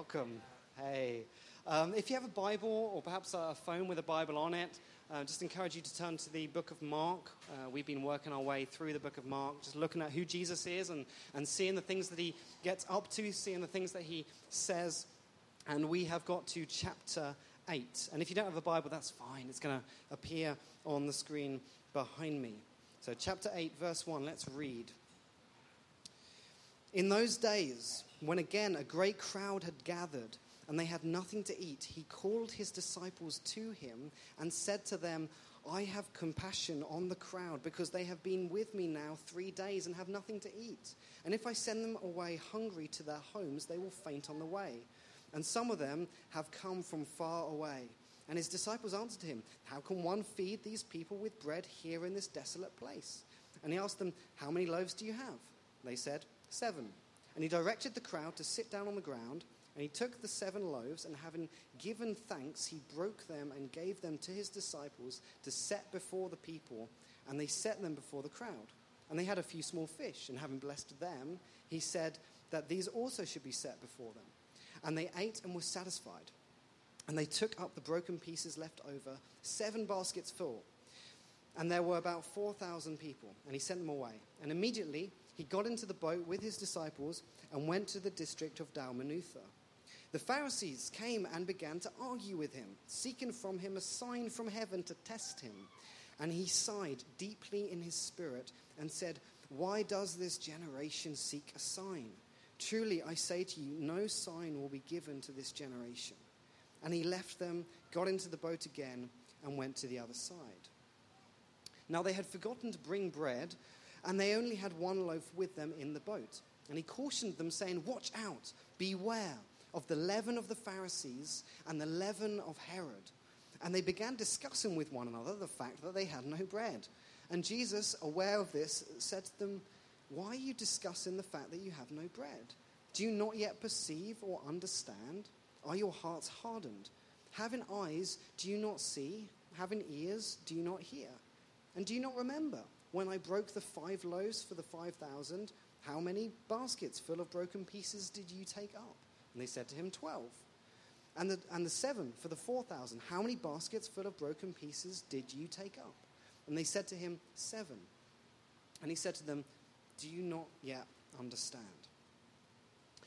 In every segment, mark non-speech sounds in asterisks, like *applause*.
Welcome. Hey. Um, if you have a Bible or perhaps a phone with a Bible on it, uh, just encourage you to turn to the book of Mark. Uh, we've been working our way through the book of Mark, just looking at who Jesus is and, and seeing the things that he gets up to, seeing the things that he says. And we have got to chapter 8. And if you don't have a Bible, that's fine. It's going to appear on the screen behind me. So, chapter 8, verse 1, let's read. In those days, when again a great crowd had gathered, and they had nothing to eat, he called his disciples to him and said to them, I have compassion on the crowd because they have been with me now three days and have nothing to eat. And if I send them away hungry to their homes, they will faint on the way. And some of them have come from far away. And his disciples answered him, How can one feed these people with bread here in this desolate place? And he asked them, How many loaves do you have? They said, Seven. And he directed the crowd to sit down on the ground. And he took the seven loaves, and having given thanks, he broke them and gave them to his disciples to set before the people. And they set them before the crowd. And they had a few small fish, and having blessed them, he said that these also should be set before them. And they ate and were satisfied. And they took up the broken pieces left over, seven baskets full. And there were about 4,000 people, and he sent them away. And immediately he got into the boat with his disciples and went to the district of Dalmanutha. The Pharisees came and began to argue with him, seeking from him a sign from heaven to test him. And he sighed deeply in his spirit and said, Why does this generation seek a sign? Truly, I say to you, no sign will be given to this generation. And he left them, got into the boat again, and went to the other side. Now they had forgotten to bring bread, and they only had one loaf with them in the boat. And he cautioned them, saying, Watch out, beware of the leaven of the Pharisees and the leaven of Herod. And they began discussing with one another the fact that they had no bread. And Jesus, aware of this, said to them, Why are you discussing the fact that you have no bread? Do you not yet perceive or understand? Are your hearts hardened? Having eyes, do you not see? Having ears, do you not hear? And do you not remember when I broke the five loaves for the five thousand? How many baskets full of broken pieces did you take up? And they said to him, Twelve. And the, and the seven for the four thousand, how many baskets full of broken pieces did you take up? And they said to him, Seven. And he said to them, Do you not yet understand?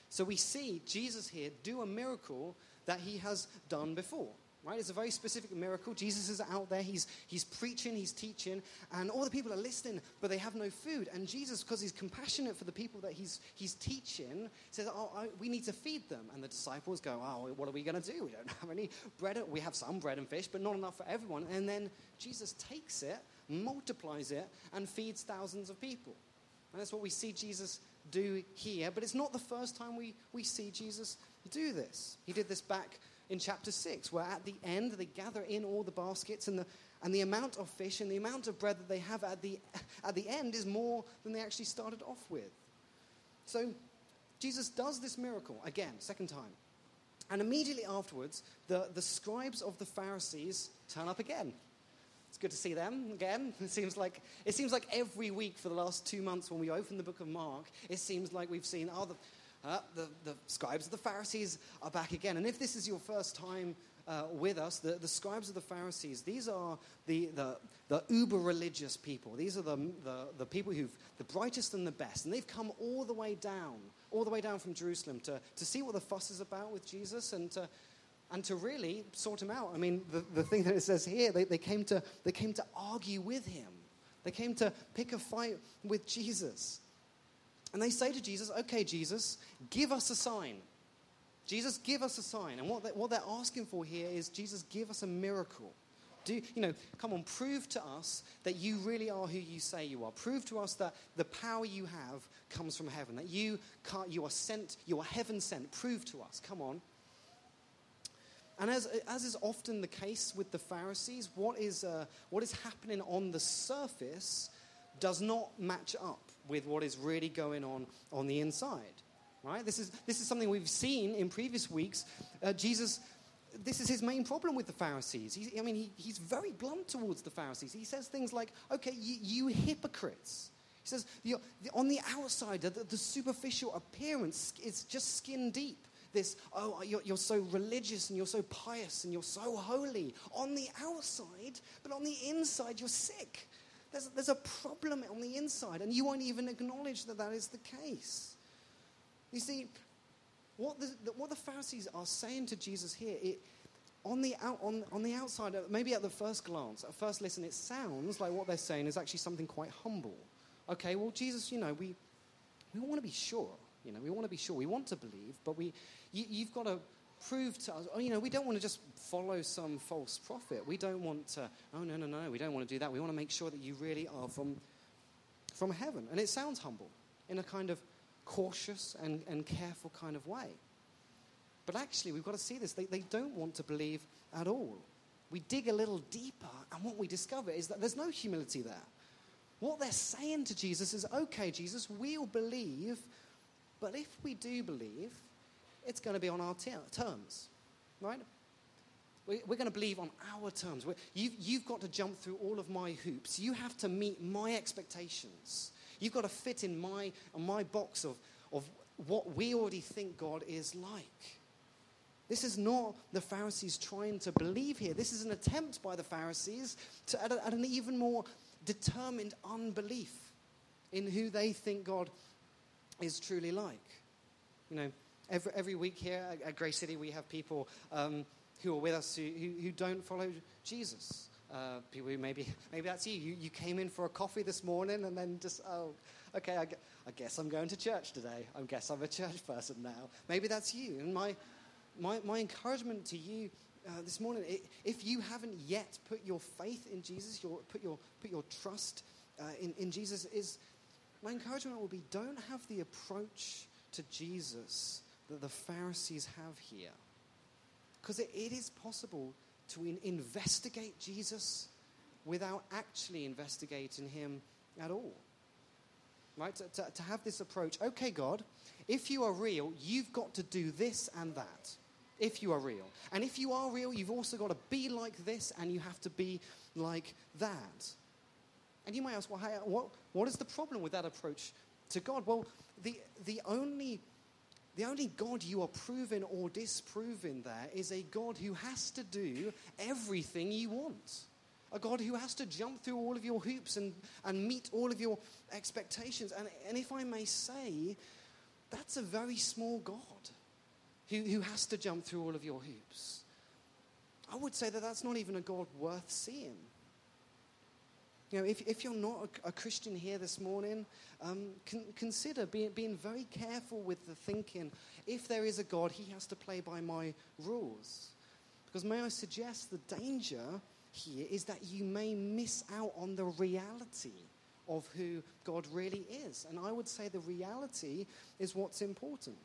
So we see Jesus here do a miracle that he has done before right? It's a very specific miracle. Jesus is out there, he's, he's preaching, he's teaching, and all the people are listening, but they have no food. And Jesus, because he's compassionate for the people that he's, he's teaching, says, Oh, I, we need to feed them. And the disciples go, Oh, what are we going to do? We don't have any bread. We have some bread and fish, but not enough for everyone. And then Jesus takes it, multiplies it, and feeds thousands of people. And that's what we see Jesus do here. But it's not the first time we, we see Jesus do this. He did this back in chapter 6, where at the end they gather in all the baskets and the, and the amount of fish and the amount of bread that they have at the, at the end is more than they actually started off with. So Jesus does this miracle again, second time. And immediately afterwards, the, the scribes of the Pharisees turn up again. It's good to see them again. *laughs* It seems like it seems like every week for the last two months when we open the book of Mark, it seems like we've seen oh the, uh, the, the scribes of the Pharisees are back again. And if this is your first time uh, with us, the, the scribes of the Pharisees, these are the, the, the uber religious people. These are the, the, the people who've the brightest and the best. And they've come all the way down, all the way down from Jerusalem to, to see what the fuss is about with Jesus and to, and to really sort him out. I mean, the, the thing that it says here, they, they, came to, they came to argue with him. They came to pick a fight with Jesus. And they say to Jesus, Okay, Jesus, give us a sign. Jesus, give us a sign. And what, they, what they're asking for here is, Jesus, give us a miracle. Do, you know, come on, prove to us that you really are who you say you are. Prove to us that the power you have comes from heaven, that you, you are sent, you are heaven sent. Prove to us. Come on. And as, as is often the case with the Pharisees, what is, uh, what is happening on the surface does not match up with what is really going on on the inside. Right? This is, this is something we've seen in previous weeks. Uh, Jesus, this is his main problem with the Pharisees. He, I mean, he, he's very blunt towards the Pharisees. He says things like, okay, you, you hypocrites. He says, on the outside, the, the superficial appearance is just skin deep. this, oh, you're, you're so religious and you're so pious and you're so holy on the outside, but on the inside, you're sick. There's, there's a problem on the inside, and you won't even acknowledge that that is the case. You see, what the, what the Pharisees are saying to Jesus here, it, on, the out, on, on the outside, uh, maybe at the first glance, at first listen, it sounds like what they're saying is actually something quite humble. Okay, well, Jesus, you know, we, we want to be sure. You know, we want to be sure. We want to believe, but we, you, you've got to prove to us, oh, you know, we don't want to just follow some false prophet. We don't want to, oh, no, no, no, we don't want to do that. We want to make sure that you really are from, from heaven. And it sounds humble in a kind of cautious and, and careful kind of way. But actually, we've got to see this. They, they don't want to believe at all. We dig a little deeper, and what we discover is that there's no humility there. What they're saying to Jesus is, okay, Jesus, we'll believe, but if we do believe, it's going to be on our ter- terms, right? We're going to believe on our terms. You've, you've got to jump through all of my hoops. You have to meet my expectations. You've got to fit in my, my box of, of what we already think God is like. This is not the Pharisees trying to believe here. This is an attempt by the Pharisees to, at, a, at an even more determined unbelief in who they think God is truly like. You know, every, every week here at, at City, we have people um, who are with us who, who, who don't follow Jesus. Uh, people who maybe, maybe that's you. you. You came in for a coffee this morning and then just, oh, okay, I, I guess I'm going to church today. I guess I'm a church person now. Maybe that's you. And my, my, my encouragement to you uh, this morning, if you haven't yet put your faith in Jesus, your, put, your, put your trust uh, in, in Jesus, is my encouragement will be don't have the approach to Jesus that the Pharisees have here. Because it, it is possible to in, investigate Jesus without actually investigating him at all. Right? To, to, to have this approach, okay, God, if you are real, you've got to do this and that. If you are real. And if you are real, you've also got to be like this and you have to be like that. And you might ask, well, what, what is the problem with that approach to God? Well, the, the, only, the only God you are proving or disproving there is a God who has to do everything you want. A God who has to jump through all of your hoops and, and meet all of your expectations. And, and if I may say, that's a very small God who, who has to jump through all of your hoops. I would say that that's not even a God worth seeing. You know, if, if you're not a, a Christian here this morning, um, con- consider being, being very careful with the thinking. If there is a God, he has to play by my rules. Because may I suggest the danger here is that you may miss out on the reality of who God really is. And I would say the reality is what's important.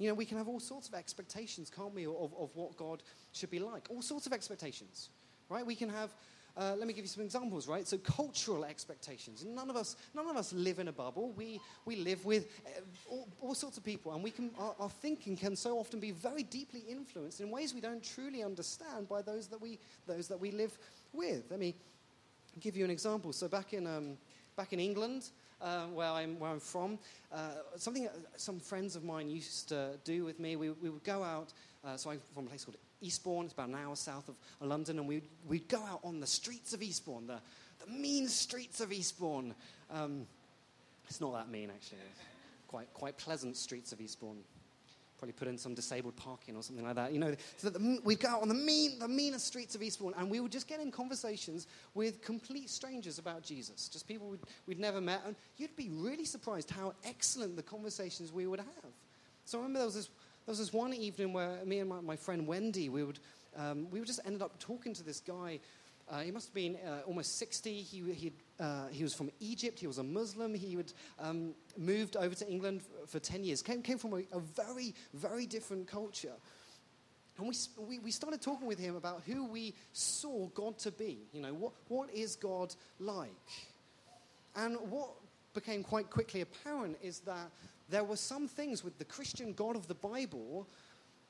You know, we can have all sorts of expectations, can't we, of, of what God should be like? All sorts of expectations, right? We can have uh, let me give you some examples, right? So cultural expectations. None of us, none of us live in a bubble. We, we live with uh, all, all sorts of people, and we can, our, our, thinking can so often be very deeply influenced in ways we don't truly understand by those that we, those that we live with. Let me give you an example. So back in, um, back in England, uh, where, I'm, where I'm from, uh, something some friends of mine used to do with me, we, we would go out. Uh, so I'm from a place called Eastbourne, it's about an hour south of London, and we'd, we'd go out on the streets of Eastbourne, the, the mean streets of Eastbourne. Um, it's not that mean, actually. It's quite, quite pleasant streets of Eastbourne. Probably put in some disabled parking or something like that. You know, so the, we'd go out on the, mean, the meanest streets of Eastbourne, and we would just get in conversations with complete strangers about Jesus, just people we'd, we'd never met, and you'd be really surprised how excellent the conversations we would have. So I remember there was this there was this one evening where me and my, my friend Wendy, we would, um, we just ended up talking to this guy. Uh, he must have been uh, almost 60. He, he, uh, he was from Egypt. He was a Muslim. He had um, moved over to England for, for 10 years. Came, came from a, a, very, very different culture. And we, we, we started talking with him about who we saw God to be. You know, what, what is God like? And what became quite quickly apparent is that there were some things with the Christian God of the Bible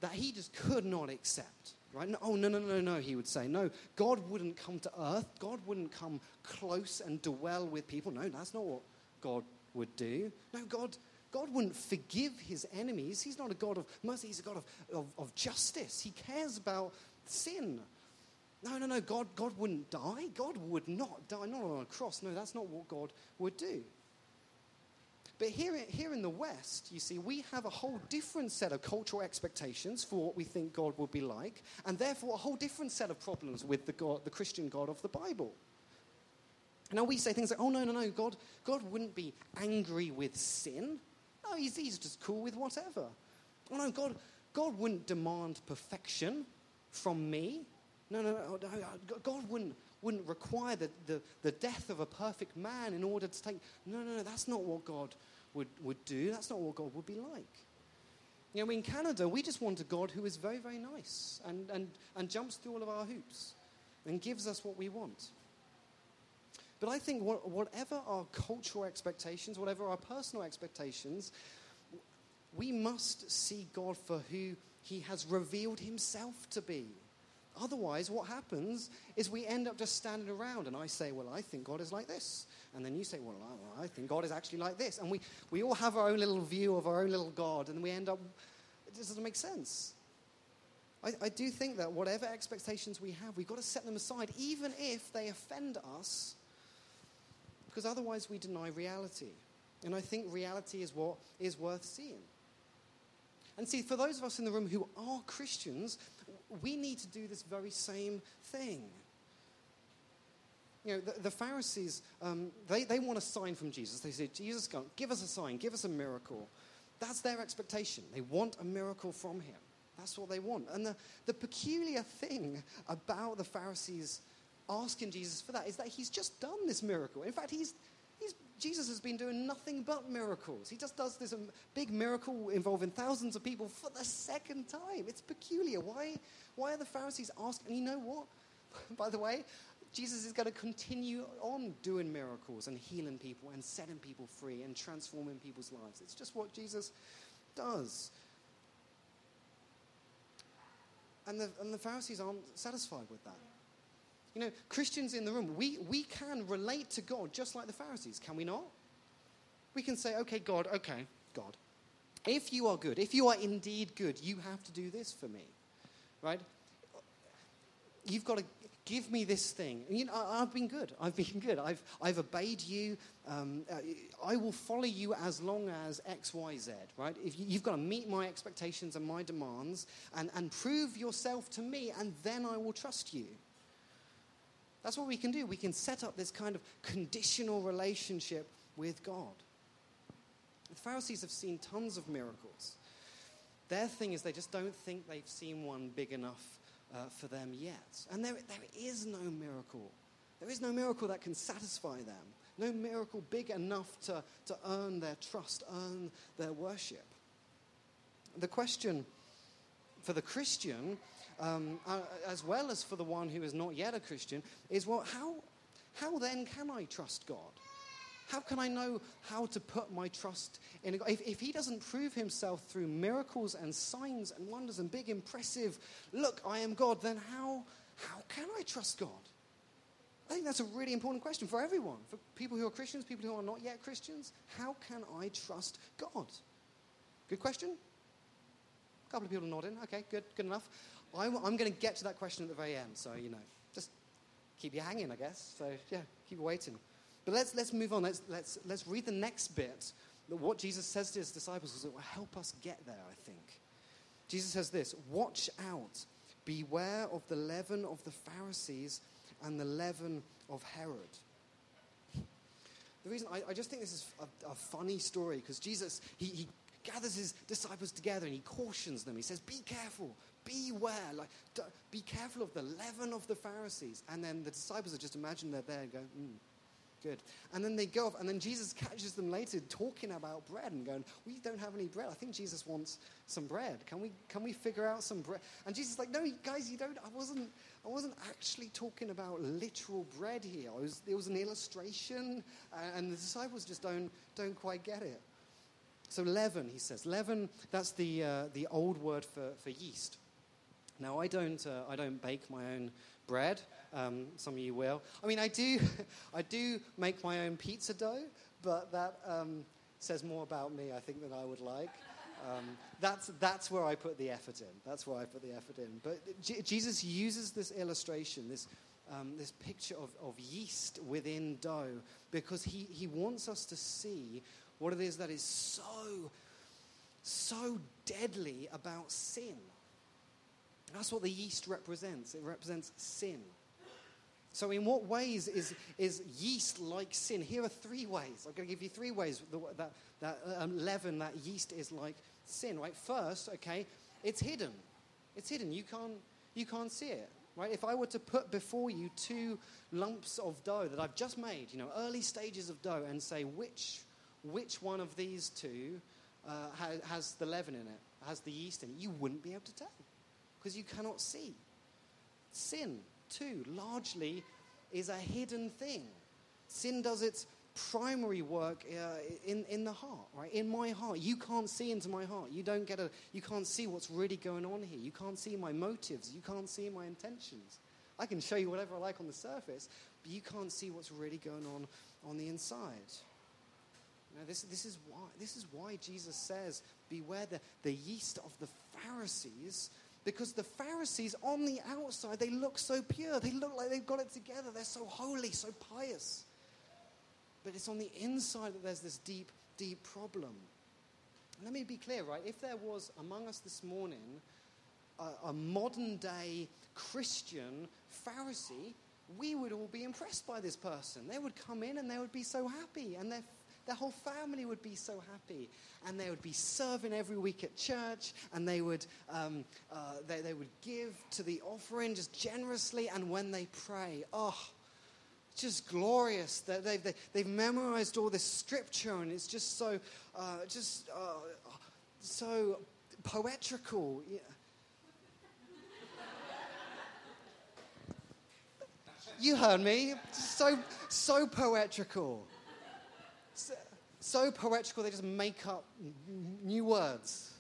that he just could not accept. Right? No, oh, no, no, no, no, he would say. No, God wouldn't come to earth. God wouldn't come close and dwell with people. No, that's not what God would do. No, God, God wouldn't forgive his enemies. He's not a God of mercy, he's a God of, of, of justice. He cares about sin. No, no, no. God, God wouldn't die. God would not die, not on a cross. No, that's not what God would do. But here, here in the West, you see, we have a whole different set of cultural expectations for what we think God will be like, and therefore a whole different set of problems with the, God, the Christian God of the Bible. Now we say things like, oh, no, no, no, God, God wouldn't be angry with sin. No, he's, he's just cool with whatever. Oh, no, God, God wouldn't demand perfection from me. No, no, no, no God wouldn't, wouldn't require the, the, the death of a perfect man in order to take. No, no, no, that's not what God would, would do. That's not what God would be like. You know, in Canada, we just want a God who is very, very nice and, and, and jumps through all of our hoops and gives us what we want. But I think what, whatever our cultural expectations, whatever our personal expectations, we must see God for who He has revealed Himself to be. Otherwise, what happens is we end up just standing around, and I say, Well, I think God is like this. And then you say, Well, I think God is actually like this. And we, we all have our own little view of our own little God, and we end up, it doesn't make sense. I, I do think that whatever expectations we have, we've got to set them aside, even if they offend us because otherwise we deny reality. And I think reality is what is worth seeing. And see, for those of us in the room who are Christians, we need to do this very same thing. You know, the, the Pharisees, um, they, they want a sign from Jesus. They say, Jesus, give us a sign, give us a miracle. That's their expectation. They want a miracle from him. That's what they want. And the, the peculiar thing about the Pharisees asking Jesus for that is that he's just done this miracle. In fact, he's, he's, Jesus has been doing nothing but miracles. He just does this um, big miracle involving thousands of people for the second time. It's peculiar. Why, why are the Pharisees asking? And you know what? *laughs* By the way, Jesus is going to continue on doing miracles and healing people and setting people free and transforming people's lives. It's just what Jesus does. And the, and the Pharisees aren't satisfied with that. You know, Christians in the room, we, we can relate to God just like the Pharisees, can we not? We can say, okay, God, okay, God, if you are good, if you are indeed good, you have to do this for me, right? You've got to give me this thing. You know, I've been good. I've been *laughs* good. I've, I've obeyed you. Um, uh, I will follow you as long as X, Y, Z, right? If you, you've got to meet my expectations and my demands and, and prove yourself to me, and then I will trust you. That's what we can do. We can set up this kind of conditional relationship with God. The Pharisees have seen tons of miracles. Their thing is they just don't think they've seen one big enough uh, for them yet. And there, there is no miracle. There is no miracle that can satisfy them. No miracle big enough to, to earn their trust, earn their worship. The question for the Christian um, as well as for the one who is not yet a Christian, is well, how, how then can I trust God? How can I know how to put my trust in God? If, if he doesn't prove himself through miracles and signs and wonders and big, impressive, look, I am God, then how, how can I trust God? I think that's a really important question for everyone, for people who are Christians, people who are not yet Christians. How can I trust God? Good question? A couple of people nodding. Okay, good, good enough. I'm, I'm going to get to that question at the very end, so, you know, just keep you hanging, I guess. So, yeah, keep waiting. But let's, let's move on. Let's, let's, let's read the next bit. What Jesus says to his disciples is will help us get there, I think. Jesus says this Watch out, beware of the leaven of the Pharisees and the leaven of Herod. The reason I, I just think this is a, a funny story because Jesus, he, he gathers his disciples together and he cautions them. He says, Be careful, beware, like, be careful of the leaven of the Pharisees. And then the disciples are just imagine they're there and go, mm, good. And then they go off, and then Jesus catches them later talking about bread and going, we don't have any bread. I think Jesus wants some bread. Can we, can we figure out some bread? And Jesus is like, no, guys, you don't, I wasn't, I wasn't actually talking about literal bread here. I was, it was an illustration, and the disciples just don't, don't quite get it. So leaven, he says. Leaven, that's the, uh, the old word for, for yeast. Now, I don't, uh, I don't bake my own bread. Um, some of you will. I mean, I do, *laughs* I do make my own pizza dough, but that, um, says more about me, I think, than I would like. Um, that's, that's where I put the effort in. That's where I put the effort in. But J- Jesus uses this illustration, this, um, this picture of, of yeast within dough, because he, he wants us to see what it is that is so, so deadly about sin. That's what the yeast represents. It represents sin. So, in what ways is, is yeast like sin? Here are three ways. I'm going to give you three ways that, that um, leaven, that yeast is like sin, right? First, okay, it's hidden. It's hidden. You can't, you can't see it, right? If I were to put before you two lumps of dough that I've just made, you know, early stages of dough, and say which, which one of these two uh, has, has the leaven in it, has the yeast in it, you wouldn't be able to tell because you cannot see. Sin, too, largely is a hidden thing. Sin does its primary work uh, in, in the heart, right? In my heart. You can't see into my heart. You don't get a, you can't see what's really going on here. You can't see my motives. You can't see my intentions. I can show you whatever I like on the surface, but you can't see what's really going on on the inside. Now, this, this, is why, this is why Jesus says, Beware the, the yeast of the Pharisees because the Pharisees, on the outside, they look so pure. They look like they've got it together. They're so holy, so pious. But it's on the inside that there's this deep, deep problem. Let me be clear, right? If there was among us this morning a, a modern day Christian Pharisee, we would all be impressed by this person. They would come in and they would be so happy, and their their whole family would be so happy. And they would be serving every week at church. And they would, um, uh, they, they would give to the offering just generously. And when they pray, oh, just glorious. They've, they, they've memorized all this scripture. And it's just so, uh, just uh, so poetrical. Yeah. You heard me. So, so poetrical so poetical they just make up new words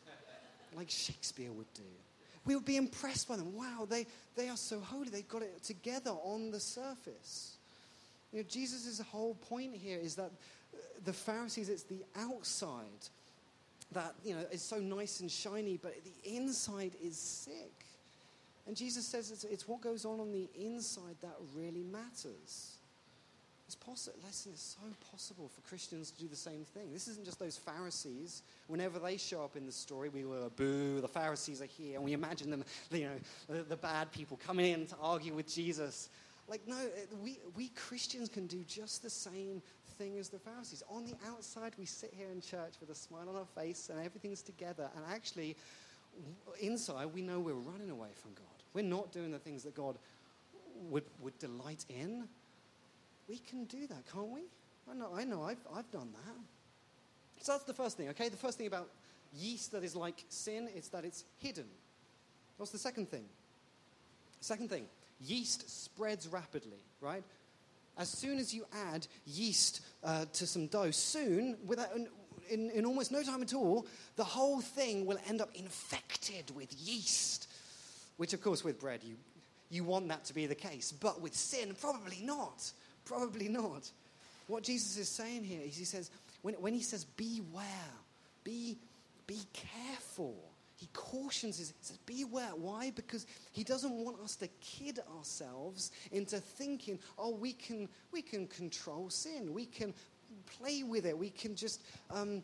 like Shakespeare would do. We would be impressed by them. Wow, they, they are so holy. They've got it together on the surface. You know, Jesus' whole point here is that uh, the Pharisees, it's the outside that, you know, is so nice and shiny, but the inside is sick. And Jesus says it's, it's what goes on on the inside that really matters. It's possible. Listen, it's so possible for Christians to do the same thing. This isn't just those Pharisees. Whenever they show up in the story, we were boo. The Pharisees are here, and we imagine them, you know, the, the bad people coming in to argue with Jesus. Like, no, we we Christians can do just the same thing as the Pharisees. On the outside, we sit here in church with a smile on our face, and everything's together. And actually, inside, we know we're running away from God. We're not doing the things that God would would delight in we can do that, can't we? I know, I know, I've, I've done that. So that's the first thing, okay? The first thing about yeast that is like sin is that it's hidden. What's the second thing? Second thing, yeast spreads rapidly, right? As soon as you add yeast uh, to some dough, soon, without, in, in almost no time at all, the whole thing will end up infected with yeast. Which, of course, with bread, you, you want that to be the case. But with sin, probably not. Probably not. What Jesus is saying here is he says, when, when he says, beware, be, be careful, he cautions us, he says, beware. Why? Because he doesn't want us to kid ourselves into thinking, oh, we can, we can control sin, we can play with it, we can just, um,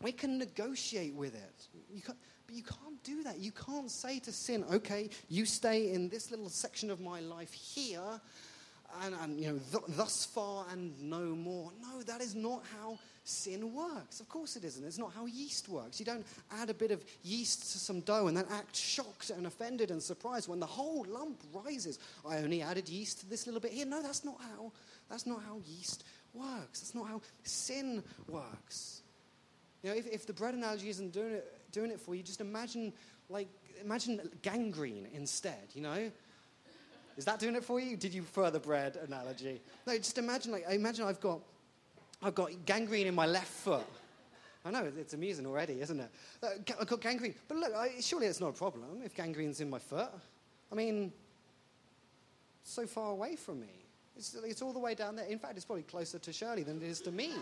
we can negotiate with it. You can't, but you can't do that. You can't say to sin, okay, you stay in this little section of my life here, and, and you know, th- thus far and no more. No, that is not how sin works. Of course it isn't. It's not how yeast works. You don't add a bit of yeast to some dough and then act shocked and offended and surprised when the whole lump rises. I only added yeast to this little bit here. No, that's not how. That's not how yeast works. That's not how sin works. You know, if, if the bread analogy isn't doing it, doing it for you, just imagine like imagine gangrene instead. You know, is that doing it for you? Did you prefer the bread analogy? No, just imagine, like, imagine I've got, I've got gangrene in my left foot. I know, it's amusing already, isn't it? Uh, I've got gangrene. But look, I, surely it's not a problem if gangrene's in my foot. I mean, so far away from me. It's, it's all the way down there. In fact, it's probably closer to Shirley than it is to me.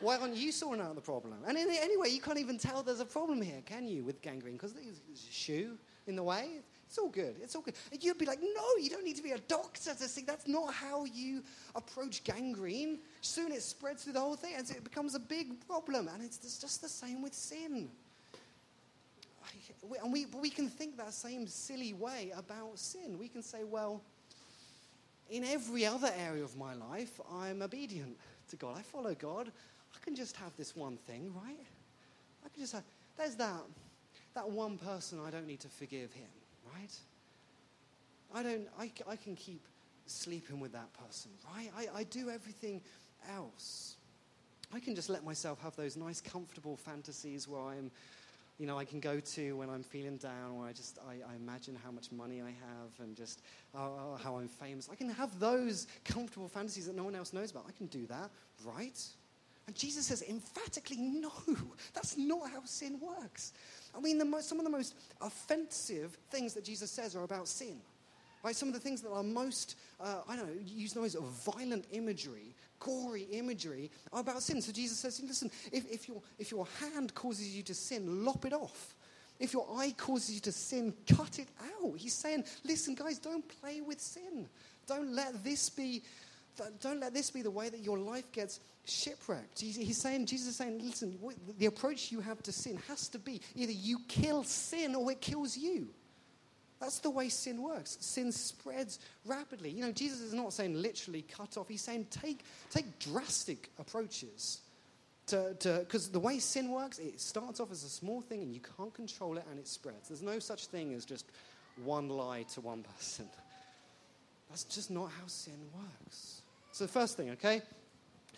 Why aren't you sorting out the problem? And in, anyway, you can't even tell there's a problem here, can you, with gangrene? Because there's a shoe in the way. It's all good. It's all good. And you'd be like, no, you don't need to be a doctor to see. That's not how you approach gangrene. Soon it spreads through the whole thing and it becomes a big problem. And it's just the same with sin. And we, we can think that same silly way about sin. We can say, well, in every other area of my life, I'm obedient to God. I follow God. I can just have this one thing, right? I can just have, there's that, that one person I don't need to forgive him right? I don't, I, I can keep sleeping with that person, right? I, I do everything else. I can just let myself have those nice, comfortable fantasies where I'm, you know, I can go to when I'm feeling down, where I just, I, I imagine how much money I have and just oh, how I'm famous. I can have those comfortable fantasies that no one else knows about. I can do that, right? And Jesus says emphatically, no, that's not how sin works. I mean, most, some of the most offensive things that Jesus says are about sin. Right? Some of the things that are most, uh, I don't know, use most violent imagery, gory imagery, are about sin. So Jesus says, listen, if, if, your, if your hand causes you to sin, lop it off. If your eye causes you to sin, cut it out. He's saying, listen, guys, don't play with sin. Don't let this be don't let this be the way that your life gets shipwrecked. He's saying, Jesus is saying, listen, the approach you have to sin has to be either you kill sin or it kills you. That's the way sin works. Sin spreads rapidly. You know, Jesus is not saying literally cut off. He's saying take, take drastic approaches. Because the way sin works, it starts off as a small thing and you can't control it and it spreads. There's no such thing as just one lie to one person. That's just not how sin works. So, the first thing, okay?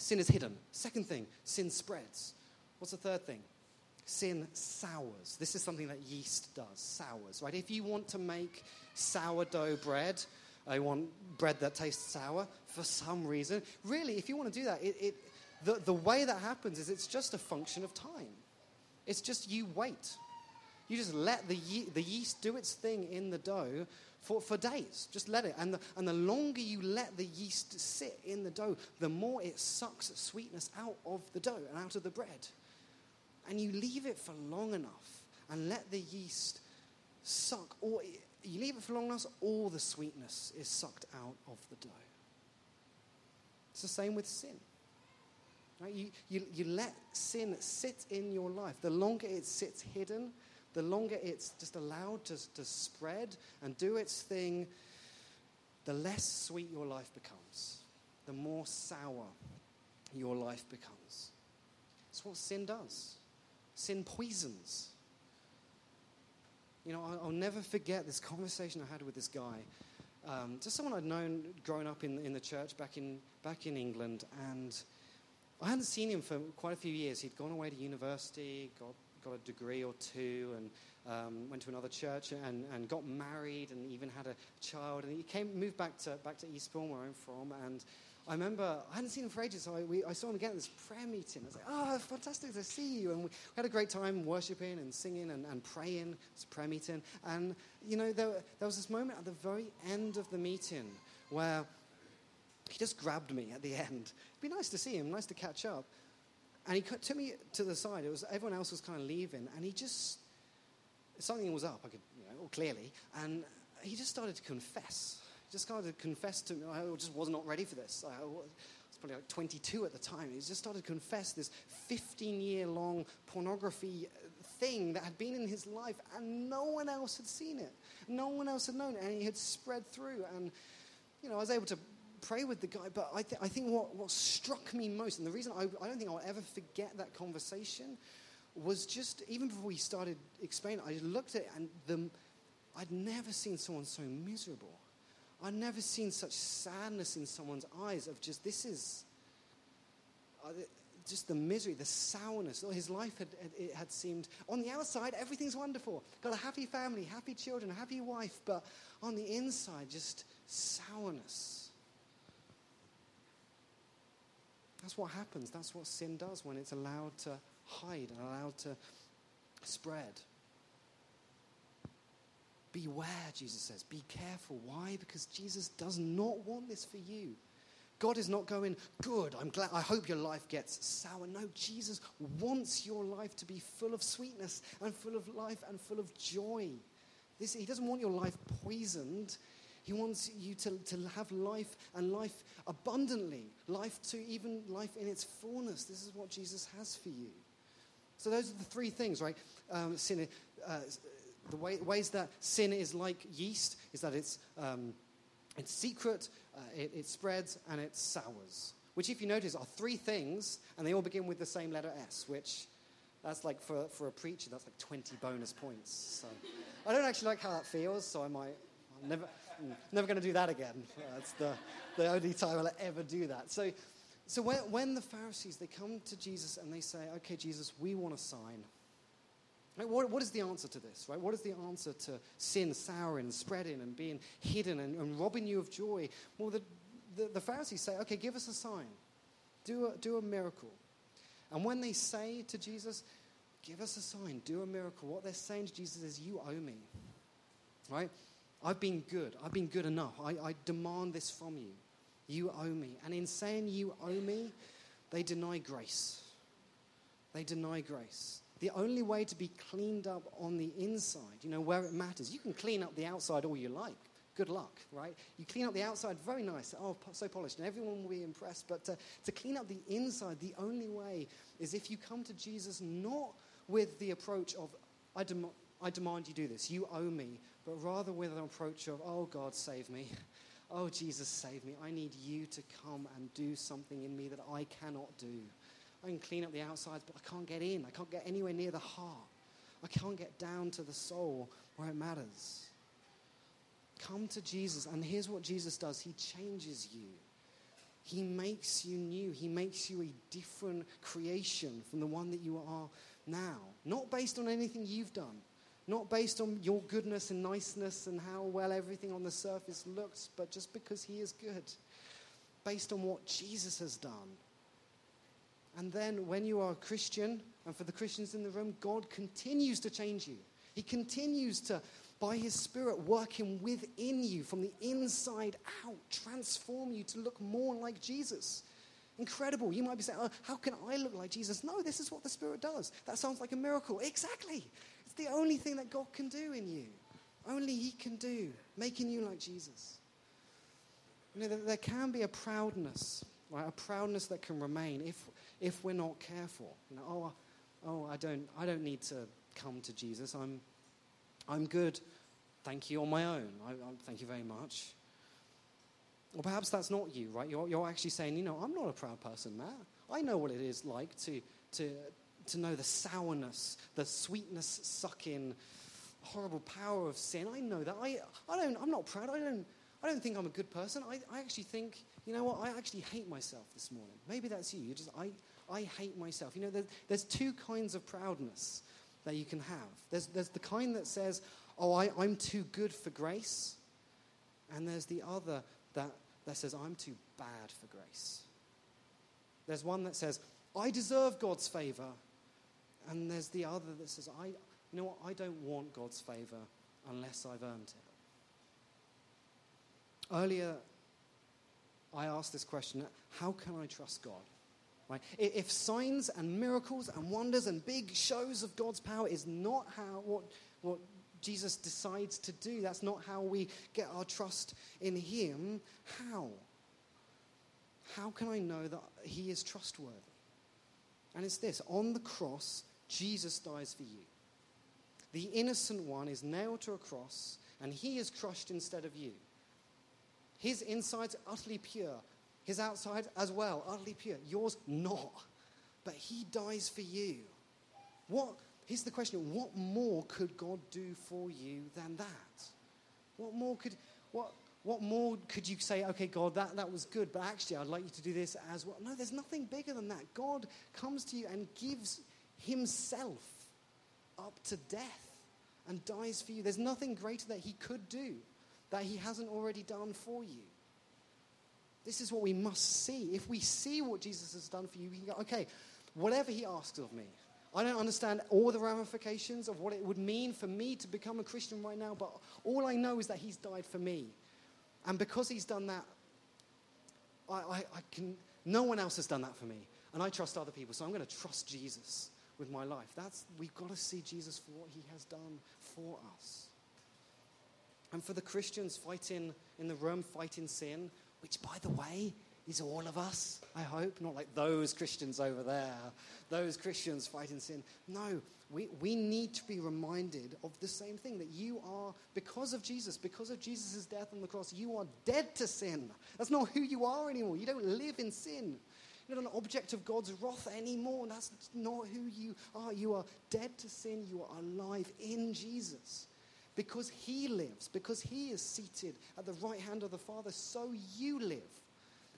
Sin is hidden. Second thing, sin spreads. What's the third thing? Sin sours. This is something that yeast does, sours, right? If you want to make sourdough bread, I want bread that tastes sour for some reason. Really, if you want to do that, it, it, the, the way that happens is it's just a function of time. It's just you wait. You just let the, ye- the yeast do its thing in the dough for, for days. Just let it. And the, and the longer you let the yeast sit in the dough, the more it sucks sweetness out of the dough and out of the bread. And you leave it for long enough and let the yeast suck, or you leave it for long enough, all the sweetness is sucked out of the dough. It's the same with sin. Right? You, you, you let sin sit in your life. The longer it sits hidden, the longer it's just allowed to, to spread and do its thing, the less sweet your life becomes, the more sour your life becomes. That's what sin does. Sin poisons. You know, I'll, I'll never forget this conversation I had with this guy. Um, just someone I'd known growing up in, in the church back in, back in England. And I hadn't seen him for quite a few years. He'd gone away to university, got got a degree or two and um, went to another church and, and got married and even had a child. And he came, moved back to, back to Eastbourne, where I'm from. And I remember I hadn't seen him for ages, so I, we, I saw him again at this prayer meeting. I was like, oh, fantastic to see you. And we, we had a great time worshiping and singing and, and praying. It's a prayer meeting. And, you know, there, there was this moment at the very end of the meeting where he just grabbed me at the end. It'd be nice to see him, nice to catch up. And he took me to the side. It was everyone else was kind of leaving, and he just something was up. I could, you know, clearly, and he just started to confess. He just started to confess to me. Oh, I just was not ready for this. I was probably like 22 at the time. He just started to confess this 15-year-long pornography uh, thing that had been in his life, and no one else had seen it. No one else had known it, and he had spread through. And you know, I was able to pray with the guy, but I, th- I think what, what struck me most, and the reason I, I don't think I'll ever forget that conversation, was just even before we started explaining, I looked at it and the, I'd never seen someone so miserable. I'd never seen such sadness in someone's eyes of just this is uh, just the misery, the sourness. His life had, it had seemed on the outside everything's wonderful, got a happy family, happy children, happy wife, but on the inside just sourness. That's what happens. That's what sin does when it's allowed to hide and allowed to spread. Beware, Jesus says. Be careful. Why? Because Jesus does not want this for you. God is not going, good, I'm glad, I hope your life gets sour. No, Jesus wants your life to be full of sweetness and full of life and full of joy. This, he doesn't want your life poisoned. He wants you to, to have life and life abundantly, life to even life in its fullness. This is what Jesus has for you. So, those are the three things, right? Um, sin, uh, the way, ways that sin is like yeast is that it's, um, it's secret, uh, it, it spreads, and it sours. Which, if you notice, are three things, and they all begin with the same letter S, which that's like for, for a preacher, that's like 20 bonus points. So I don't actually like how that feels, so I might, I'm never, I'm never going to do that again. Uh, that's the, the only time I'll ever do that. So, so when, when the Pharisees, they come to Jesus and they say, okay, Jesus, we want a sign. What, what is the answer to this, right? What is the answer to sin souring, spreading, and being hidden and, and robbing you of joy? Well, the, the, the, Pharisees say, okay, give us a sign. Do a, do a miracle. And when they say to Jesus, give us a sign, do a miracle, what they're saying to Jesus is, you owe me, right? I've been good. I've been good enough. I, I demand this from you. You owe me. And in saying you owe me, they deny grace. They deny grace. The only way to be cleaned up on the inside, you know, where it matters, you can clean up the outside all you like. Good luck, right? You clean up the outside, very nice. Oh, so polished, and everyone will be impressed. But to, to clean up the inside, the only way is if you come to Jesus not with the approach of, I, dem- I demand you do this, you owe me, but rather with an approach of, oh, God, save me. Oh, Jesus, save me. I need you to come and do something in me that I cannot do. I can clean up the outsides, but I can't get in. I can't get anywhere near the heart. I can't get down to the soul where it matters. Come to Jesus, and here's what Jesus does He changes you. He makes you new. He makes you a different creation from the one that you are now. Not based on anything you've done, not based on your goodness and niceness and how well everything on the surface looks, but just because He is good. Based on what Jesus has done. And then when you are a Christian, and for the Christians in the room, God continues to change you. He continues to, by His Spirit, working within you from the inside out, transform you to look more like Jesus. Incredible. You might be saying, oh, How can I look like Jesus? No, this is what the Spirit does. That sounds like a miracle. Exactly. It's the only thing that God can do in you. Only He can do, making you like Jesus. You know, there can be a proudness, right? A proudness that can remain if if we're not careful. You know, oh, oh, I don't, I don't need to come to Jesus. I'm, I'm good. Thank you on my own. I, I, thank you very much. Or perhaps that's not you, right? You're, you're actually saying, you know, I'm not a proud person, Matt. I know what it is like to, to, to know the sourness, the sweetness sucking, horrible power of sin. I know that. I, I don't, I'm not proud. I don't, I don't think I'm a good person. I, I actually think, you know what, I actually hate myself this morning. Maybe that's you. You just, I, I hate myself. You know, there, there's two kinds of proudness that you can have. There's, there's the kind that says, oh, I, I'm too good for grace. And there's the other that, that says, I'm too bad for grace. There's one that says, I deserve God's favor. And there's the other that says, I, you know what, I don't want God's favor unless I've earned it. Earlier, I asked this question how can I trust God? Right? If signs and miracles and wonders and big shows of God's power is not how what, what Jesus decides to do, that's not how we get our trust in Him, how? How can I know that He is trustworthy? And it's this on the cross, Jesus dies for you. The innocent one is nailed to a cross, and He is crushed instead of you. His inside's utterly pure. His outside as well, utterly pure. Yours not. But he dies for you. What here's the question, what more could God do for you than that? What more could what what more could you say, okay, God, that, that was good, but actually I'd like you to do this as well? No, there's nothing bigger than that. God comes to you and gives himself up to death and dies for you. There's nothing greater that he could do that he hasn't already done for you. This is what we must see. If we see what Jesus has done for you, we can go, okay, whatever he asks of me, I don't understand all the ramifications of what it would mean for me to become a Christian right now, but all I know is that he's died for me. And because he's done that, I, I, I can, no one else has done that for me. And I trust other people, so I'm going to trust Jesus with my life. That's, we've got to see Jesus for what he has done for us. And for the Christians fighting in the room, fighting sin, which, by the way, is all of us, I hope. Not like those Christians over there, those Christians fighting sin. No, we, we need to be reminded of the same thing that you are, because of Jesus, because of Jesus' death on the cross, you are dead to sin. That's not who you are anymore. You don't live in sin. You're not an object of God's wrath anymore. That's not who you are. You are dead to sin. You are alive in Jesus. Because he lives, because he is seated at the right hand of the Father, so you live.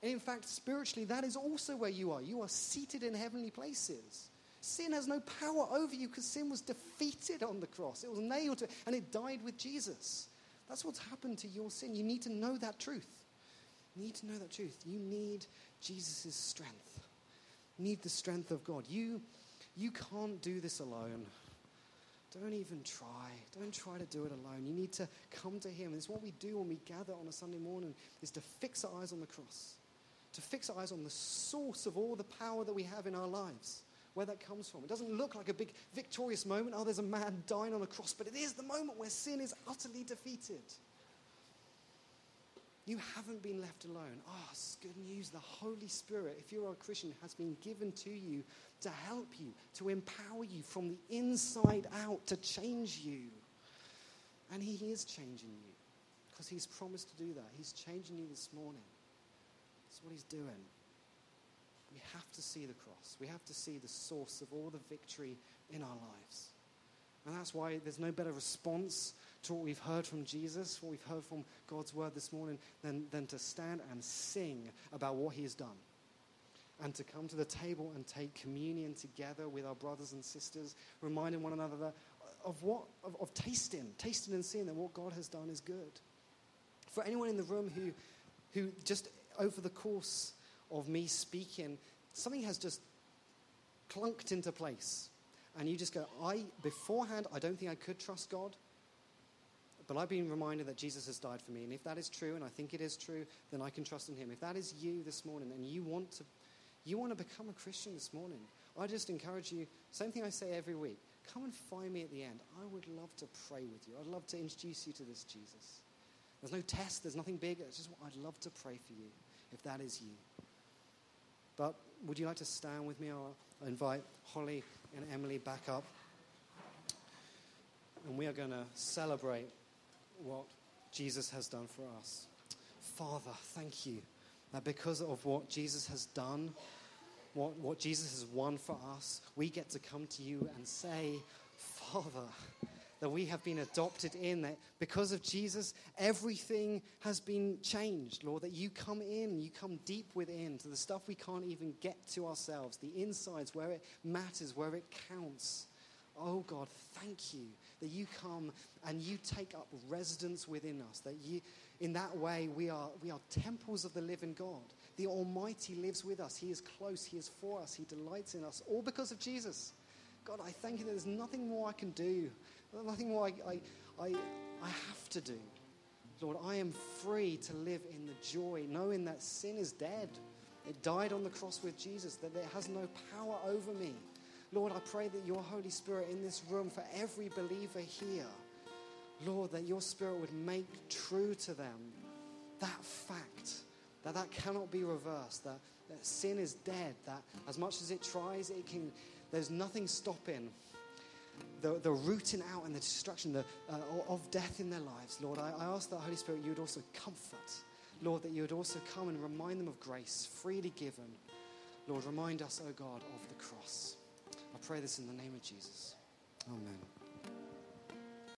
And in fact, spiritually, that is also where you are. You are seated in heavenly places. Sin has no power over you because sin was defeated on the cross. It was nailed to, and it died with Jesus. That's what's happened to your sin. You need to know that truth. You need to know that truth. You need Jesus' strength. Need the strength of God. You, you can't do this alone. Don't even try. Don't try to do it alone. You need to come to Him. It's what we do when we gather on a Sunday morning is to fix our eyes on the cross, to fix our eyes on the source of all the power that we have in our lives, where that comes from. It doesn't look like a big victorious moment. Oh, there's a man dying on a cross, but it is the moment where sin is utterly defeated. You haven't been left alone. Oh, it's good news. The Holy Spirit, if you're a Christian, has been given to you to help you, to empower you from the inside out, to change you. And He is changing you because He's promised to do that. He's changing you this morning. That's what He's doing. We have to see the cross, we have to see the source of all the victory in our lives. And that's why there's no better response to what we've heard from Jesus, what we've heard from God's word this morning, than, than to stand and sing about what he has done. And to come to the table and take communion together with our brothers and sisters, reminding one another that, of what of, of tasting, tasting and seeing that what God has done is good. For anyone in the room who, who just over the course of me speaking, something has just clunked into place. And you just go, I, beforehand, I don't think I could trust God. But I've been reminded that Jesus has died for me. And if that is true, and I think it is true, then I can trust in him. If that is you this morning and you want to, you want to become a Christian this morning, I just encourage you, same thing I say every week, come and find me at the end. I would love to pray with you. I'd love to introduce you to this Jesus. There's no test, there's nothing big. It's just I'd love to pray for you if that is you. But would you like to stand with me? I'll invite Holly and Emily back up. And we are going to celebrate what Jesus has done for us. Father, thank you that because of what Jesus has done, what, what Jesus has won for us, we get to come to you and say, Father, that we have been adopted in, that because of Jesus, everything has been changed, Lord, that you come in, you come deep within to the stuff we can't even get to ourselves, the insides where it matters, where it counts. Oh God, thank you that you come and you take up residence within us, that you, in that way, we are, we are temples of the living God. The Almighty lives with us. He is close. He is for us. He delights in us, all because of Jesus. God, I thank you that there's nothing more I can do, nothing more I, I, I, I have to do. Lord, I am free to live in the joy, knowing that sin is dead. It died on the cross with Jesus, that it has no power over me. Lord, I pray that your Holy Spirit in this room for every believer here, Lord, that your Spirit would make true to them that fact, that that cannot be reversed, that, that sin is dead, that as much as it tries, it can, there's nothing stopping the, the rooting out and the destruction the, uh, of death in their lives. Lord, I, I ask that, Holy Spirit, you would also comfort. Lord, that you would also come and remind them of grace freely given. Lord, remind us, O oh God, of the cross. I pray this in the name of Jesus. Amen.